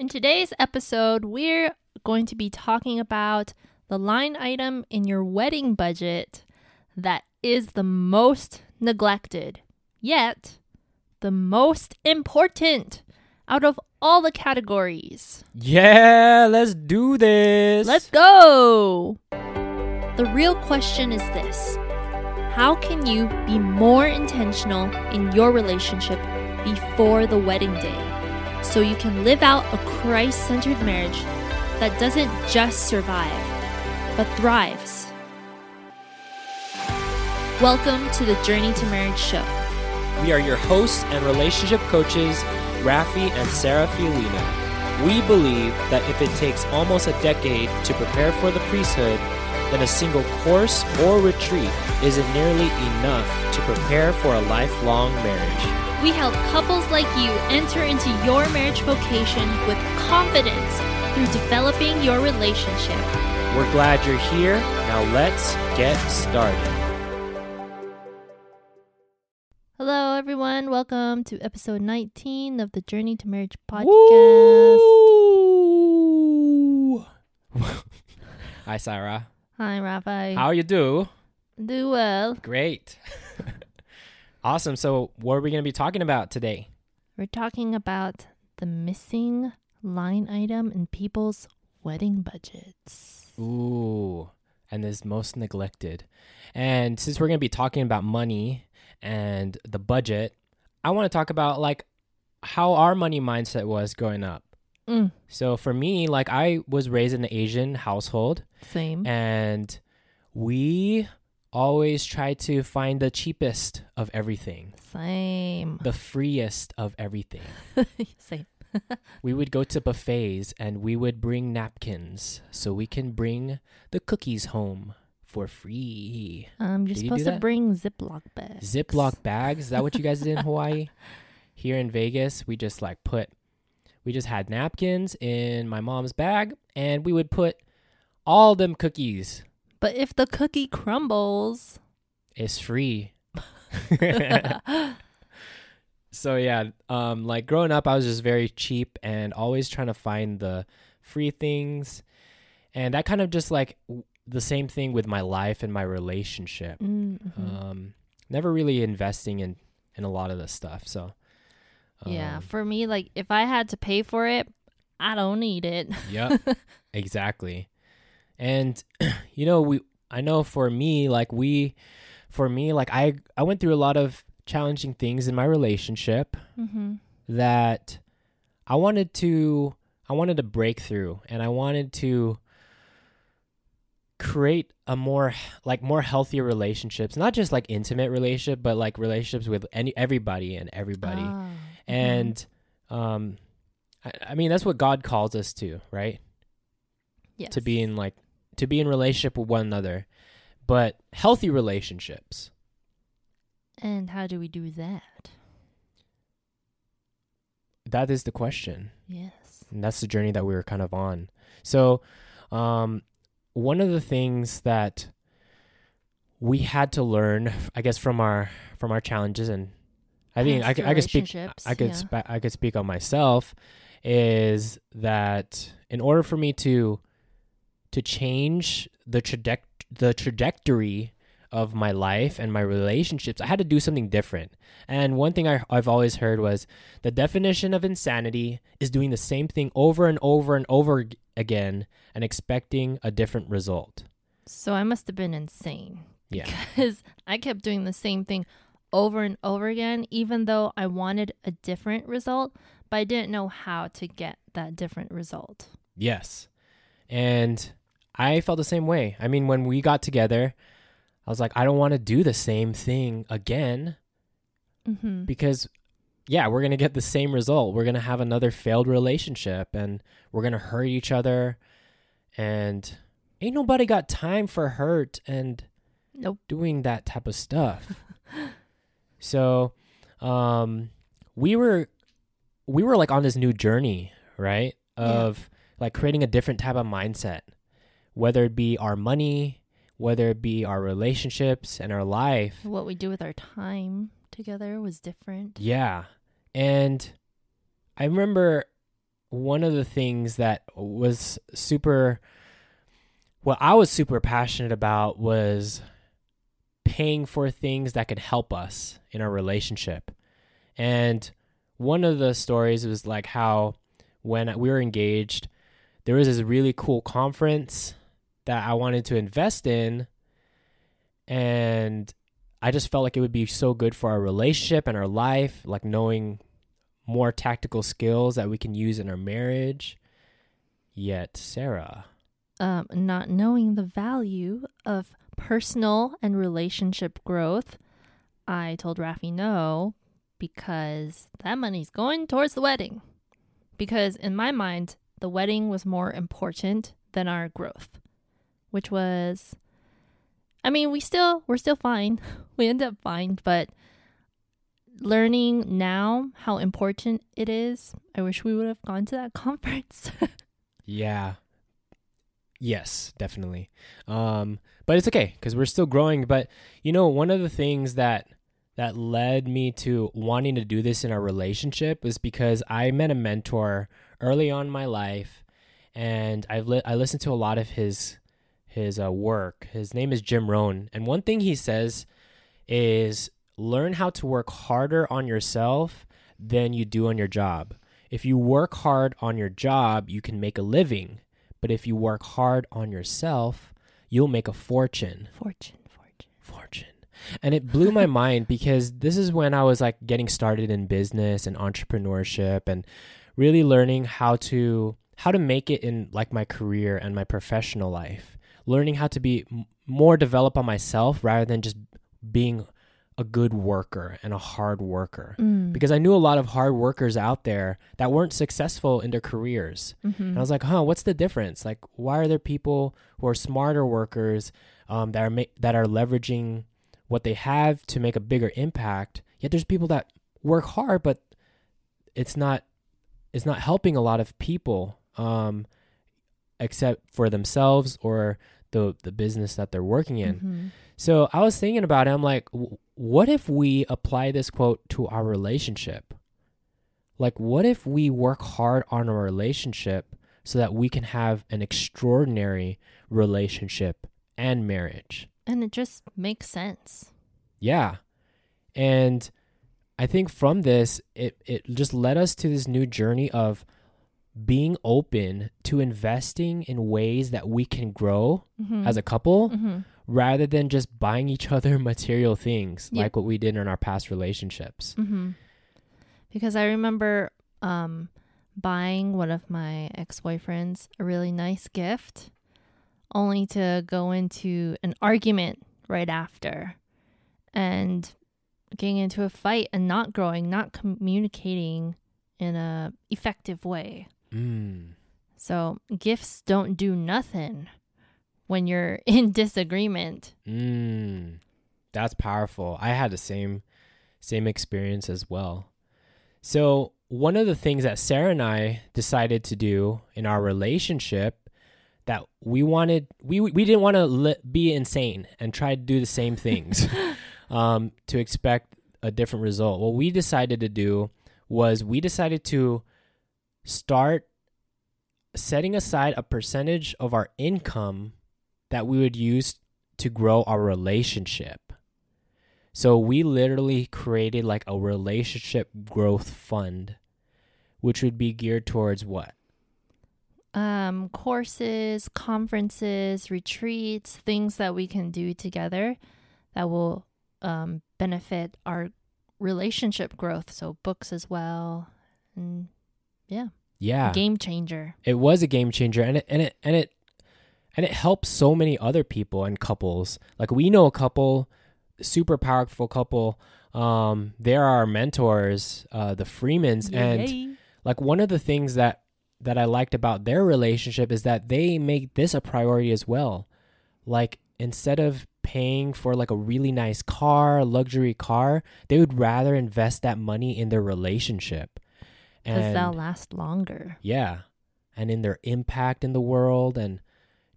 In today's episode, we're going to be talking about the line item in your wedding budget that is the most neglected, yet the most important out of all the categories. Yeah, let's do this. Let's go! The real question is this How can you be more intentional in your relationship before the wedding day so you can live out a Christ centered marriage that doesn't just survive, but thrives? Welcome to the Journey to Marriage show. We are your hosts and relationship coaches, Rafi and Sarah Fiolina. We believe that if it takes almost a decade to prepare for the priesthood, then a single course or retreat isn't nearly enough to prepare for a lifelong marriage. We help couples like you enter into your marriage vocation with confidence through developing your relationship. We're glad you're here. Now let's get started. Hello, everyone. Welcome to episode 19 of the Journey to Marriage podcast. Woo! Hi, Sarah. Hi, Rafi. How you do? Do well. Great. awesome. So, what are we going to be talking about today? We're talking about the missing line item in people's wedding budgets. Ooh, and is most neglected. And since we're going to be talking about money and the budget, I want to talk about like how our money mindset was growing up. Mm, So for me, like I was raised in an Asian household same. and we always try to find the cheapest of everything, Same. the freest of everything. same. We would go to buffets and we would bring napkins so we can bring the cookies home for free. Um, you're Did you supposed to bring Ziploc bags. Ziploc bags. Is that what you guys did in Hawaii? Here in Vegas, we just like put, we just had napkins in my mom's bag and we would put all them cookies. But if the cookie crumbles, It's free. so yeah, um, like growing up, I was just very cheap and always trying to find the free things, and that kind of just like w- the same thing with my life and my relationship. Mhm. Um, never really investing in in a lot of this stuff. So yeah, um, for me, like if I had to pay for it, I don't need it. Yep. exactly. And you know, we I know for me like we for me like I I went through a lot of challenging things in my relationship mm-hmm. that I wanted to I wanted to break through and I wanted to create a more like more healthier relationships, not just like intimate relationship, but like relationships with any everybody and everybody. Mhm. And um I, I mean that's what God calls us to, right? yes. to be in like to be in relationship with one another but healthy relationships And how do we do that? that is the question Yes. and that's the journey that we were kind of on so um one of the things that we had to learn i guess from our from our challenges and i think I I could speak i could yeah. spa- i could speak on myself is that in order for me to to change the traje- the trajectory of my life and my relationships, I had to do something different. And one thing I, I've always heard was the definition of insanity is doing the same thing over and over and over again and expecting a different result. So I must have been insane Yeah. because I kept doing the same thing over and over again, even though I wanted a different result, but I didn't know how to get that different result. Yes. And I felt the same way. I mean, when we got together, I was like, I don't want to do the same thing again Mm-hmm. because yeah, we're going to get the same result. We're going to have another failed relationship and we're going to hurt each other and ain't nobody got time for hurt and Nope. doing that type of stuff. so, um we were we were like on this new journey, right? Yeah. Of like creating a different type of mindset. Whether it be our money, whether it be our relationships and our life. What we do with our time together was different. Yeah. And I remember one of the things that was super what I was super passionate about was paying for things that could help us in our relationship. And one of the stories was like how when we were engaged, there was this really cool conference that I wanted to invest in. And I just felt like it would be so good for our relationship and our life, like knowing more tactical skills that we can use in our marriage. Yet, Sarah. Um, not knowing the value of personal and relationship growth, I told Rafi no because that money's going towards the wedding. Because in my mind, the wedding was more important than our growth, which was I mean, we still we're still fine. We end up fine, but learning now how important it is. I wish we would have gone to that conference. yeah. Yes, definitely. Um, but it's okay because we're still growing. But you know, one of the things that that led me to wanting to do this in our relationship was because I met a mentor early on in my life, and I've li- I listened to a lot of his his uh, work. His name is Jim Rohn, and one thing he says is learn how to work harder on yourself than you do on your job. If you work hard on your job, you can make a living. But if you work hard on yourself, you'll make a fortune. Fortune, fortune. Fortune. And it blew my mind because this is when I was like getting started in business and entrepreneurship and really learning how to how to make it in like my career and my professional life. Learning how to be more developed on myself rather than just being a good worker and a hard worker Mm. because I knew a lot of hard workers out there that weren't successful in their careers. Mm-hmm. And I was like, huh, what's the difference? Like, why are there people who are smarter workers um, that are ma- that are leveraging what they have to make a bigger impact? Yet there's people that work hard, but it's not it's not helping a lot of people, um, except for themselves or the the business that they're working in. Mm-hmm. So I was thinking about it. I'm like, w- what if we apply this quote to our relationship? Like, what if we work hard on a relationship so that we can have an extraordinary relationship and marriage? And it just makes sense. Yeah. And I think from this, it, it just led us to this new journey of being open to investing in ways that we can grow Mm-hmm. as a couple mm-hmm. rather than just buying each other material things Yep. like what we did in our past relationships. Mm-hmm. Because I remember um, buying one of my ex boyfriends a really nice gift, only to go into an argument right after and getting into a fight and not growing, not communicating in a effective way. Mm. So gifts don't do nothing when you're in disagreement. Mm. That's powerful. I had the same same experience as well. So, one of the things that Sarah and I decided to do in our relationship that we wanted we we didn't want to li- be insane and try to do the same things um, to expect a different result. What we decided to do was we decided to start setting aside a percentage of our income that we would use to grow our relationship. So we literally created like a relationship growth fund, which would be geared towards what? um, courses, conferences, retreats, things that we can do together that will um, benefit our relationship growth. So books as well, and Yeah. Yeah. Game changer. It was a game changer and it and it and it and it helps so many other people and couples. Like we know a couple super powerful couple um they're our mentors uh the Freemans and like one of the things that that I liked about their relationship is that they make this a priority as well. Like instead of paying for like a really nice car, luxury car, they would rather invest that money in their relationship. Because they'll last longer. Yeah. And in their impact in the world and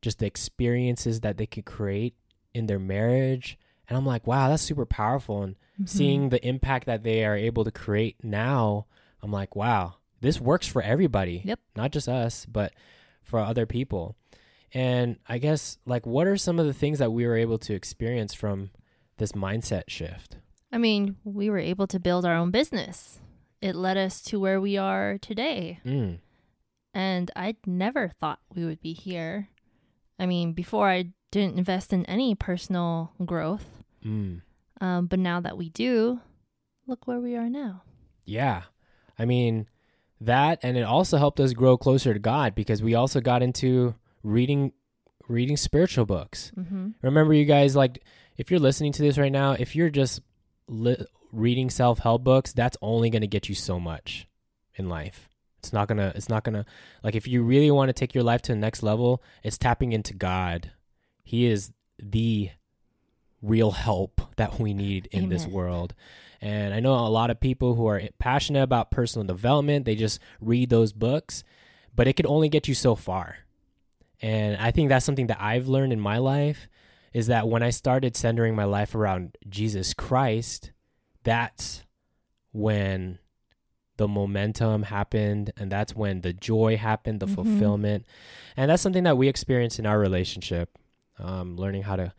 just the experiences that they could create in their marriage. And I'm like, wow, that's super powerful. And Mhm. seeing the impact that they are able to create now, I'm like, wow, this works for everybody. Yep. Not just us, but for other people. And I guess like what are some of the things that we were able to experience from this mindset shift? I mean, we were able to build our own business. It led us to where we are today. Mm. And I'd never thought we would be here. I mean, before I didn't invest in any personal growth. Mm. Um, but now that we do, look where we are now. Yeah. I mean, that and it also helped us grow closer to God because we also got into reading reading spiritual books. Mm-hmm. Remember you guys like if you're listening to this right now, if you're just li- reading self-help books, that's only going to get you so much in life. It's not going to it's not going to like if you really want to take your life to the next level, it's tapping into God. He is the real help that we need in this world. And I know a lot of people who are passionate about personal development, they just read those books, but it could only get you so far. And I think that's something that I've learned in my life is that when I started centering my life around Jesus Christ, that's when the momentum happened and that's when the joy happened, the Mhm. fulfillment. And that's something that we experience in our relationship, um, learning how to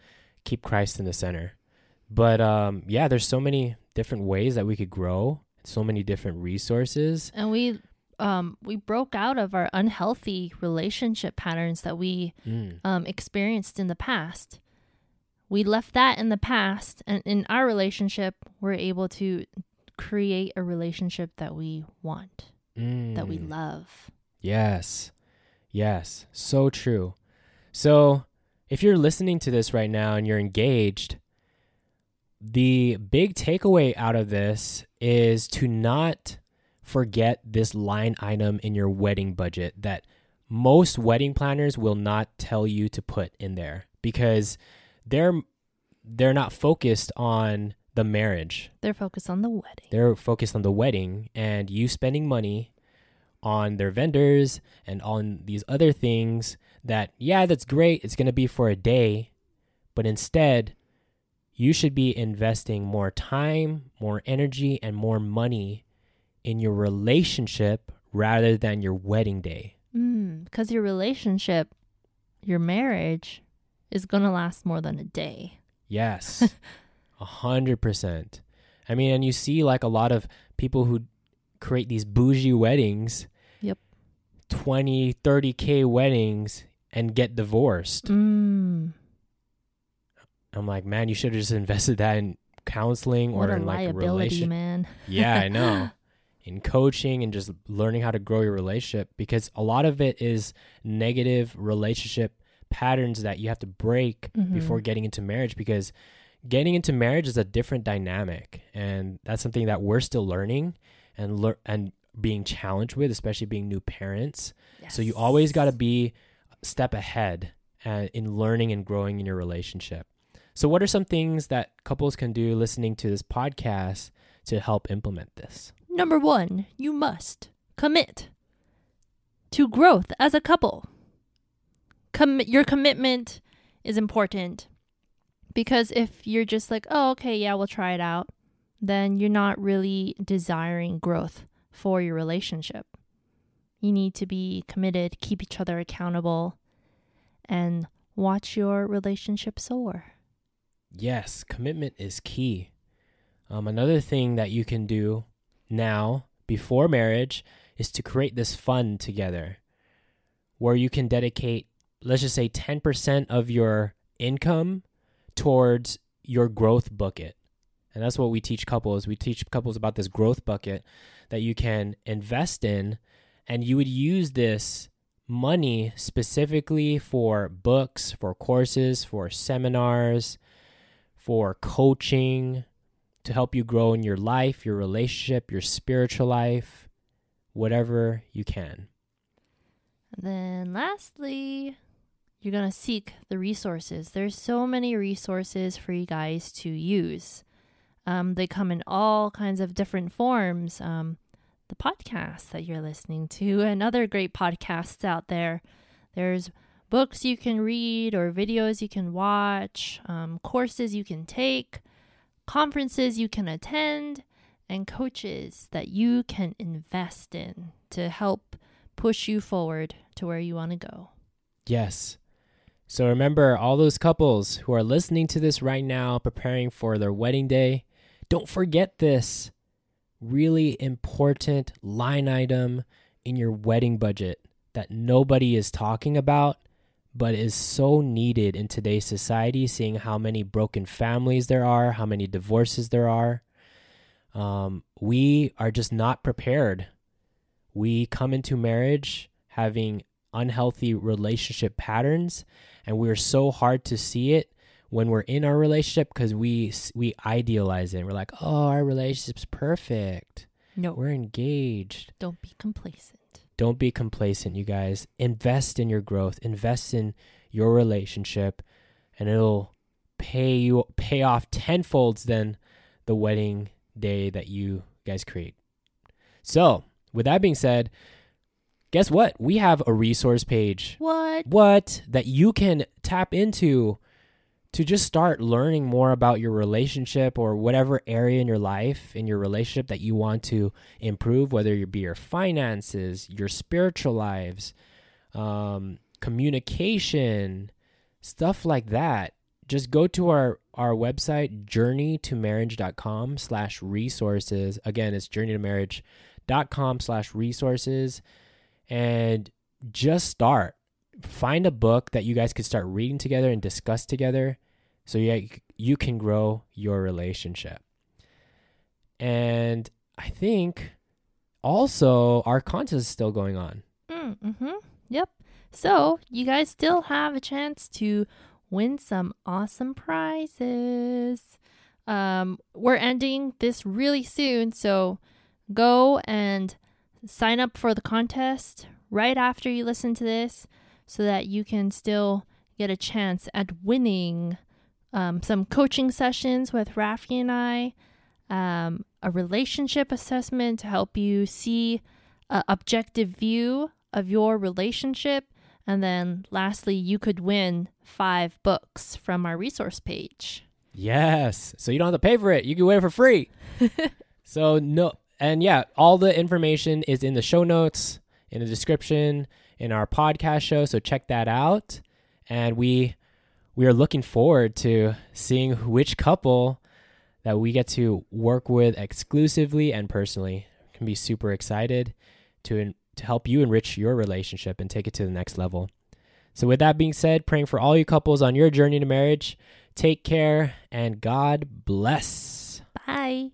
keep Christ in the center. But um, yeah, there's so many different ways that we could grow, so many different resources. And we um we broke out of our unhealthy relationship patterns that we Mm. um experienced in the past. We left that in the past and in our relationship we're able to create a relationship that we want, that we Mm. love. Yes. Yes. So true. So, if you're listening to this right now and you're engaged, the big takeaway out of this is to not forget this line item in your wedding budget that most wedding planners will not tell you to put in there because they're they're not focused on the marriage. They're focused on the wedding. They're focused on the wedding and you spending money on their vendors and on these other things that, yeah, that's great. It's going to be for a day. But instead, you should be investing more time, more energy, and more money in your relationship rather than your wedding day. Mm, because your relationship, your marriage is going to last more than a day. Yes, a hundred percent. I mean, and you see like a lot of people who create these bougie weddings. Yep. 20, 30K weddings and get divorced. Mm, I'm like, man, you should have just invested that in counseling what or in like a liability, relation. man. Yeah, I know. in coaching and just learning how to grow your relationship because a lot of it is negative relationship patterns that you have to break Mhm. before getting into marriage because getting into marriage is a different dynamic. And that's something that we're still learning and lear- and being challenged with especially being new parents. So you always got to be a step ahead uh, in learning and growing in your relationship. So what are some things that couples can do listening to this podcast to help implement this? Number one, you must commit to growth as a couple. Com- your commitment is important because if you're just like, oh, okay, yeah, we'll try it out, then you're not really desiring growth for your relationship. You need to be committed, keep each other accountable, and watch your relationship soar. Yes, commitment is key. Um, another thing that you can do now before marriage is to create this fund together where you can dedicate, let's just say, 10% of your income towards your growth bucket. And that's what we teach couples. We teach couples about this growth bucket that you can invest in, and you would use this money specifically for books, for courses, for seminars, for coaching to help you grow in your life, your relationship, your spiritual life, whatever you can. And then lastly, you're going to seek the resources. There's so many resources for you guys to use. Um, they come in all kinds of different forms. Um, the podcasts that you're listening to and other great podcasts out there. There's books you can read or videos you can watch, um, courses you can take, conferences you can attend, and coaches that you can invest in to help push you forward to where you want to go. Yes. So remember, all those couples who are listening to this right now, preparing for their wedding day, don't forget this really important line item in your wedding budget that nobody is talking about, but is so needed in today's society, seeing how many broken families there are, how many divorces there are. Um, we are just not prepared. We come into marriage having unhealthy relationship patterns, and we're so hard to see it when we're in our relationship because we we idealize it. We're like, oh, our relationship's perfect. No, We're engaged. don't be complacent. Don't be complacent, you guys. Invest in your growth. Invest in your relationship, and it'll pay you pay off tenfolds than the wedding day that you guys create. So, with that being said, guess what? We have a resource page. What? What that you can tap into to just start learning more about your relationship or whatever area in your life in your relationship that you want to improve whether it be your finances your spiritual lives um, communication stuff like that just go to our our website journeytomarriage.com slash resources again it's journeytomarriage.com slash resources and just start find a book that you guys could start reading together and discuss together so yeah you can grow your relationship and i think also our contest is still going on Mm, mm-hmm. Yep. So you guys still have a chance to win some awesome prizes. Um, we're ending this really soon, so go and sign up for the contest right after you listen to this so that you can still get a chance at winning um, some coaching sessions with Rafi and I, um, a relationship assessment to help you see an objective view of your relationship. And then lastly, you could win five books from our resource page. Yes. So you don't have to pay for it. You can win it for free. so no and yeah, all the information is in the show notes, in the description, in our podcast show. So check that out. And we we are looking forward to seeing which couple that we get to work with exclusively and personally. Can be super excited to to help you enrich your relationship and take it to the next level. So with that being said, praying for all you couples on your journey to marriage. Take care and God bless. Bye.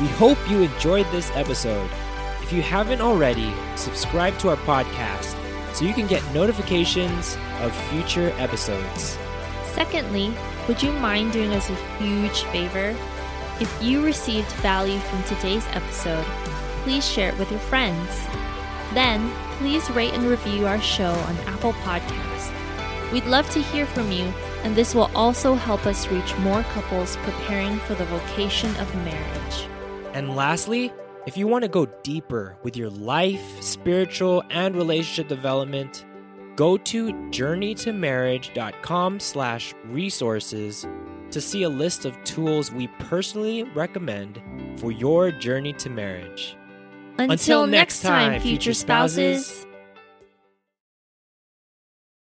We hope you enjoyed this episode. If you haven't already, subscribe to our podcast so you can get notifications of future episodes. Secondly, would you mind doing us a huge favor? If you received value from today's episode, please share it with your friends. Then, please rate and review our show on Apple Podcasts. We'd love to hear from you, and this will also help us reach more couples preparing for the vocation of marriage. And lastly, if you want to go deeper with your life, spiritual, and relationship development, go to journeytomarriage.com slash resources to see a list of tools we personally recommend for your journey to marriage. Until, next time, future spouses.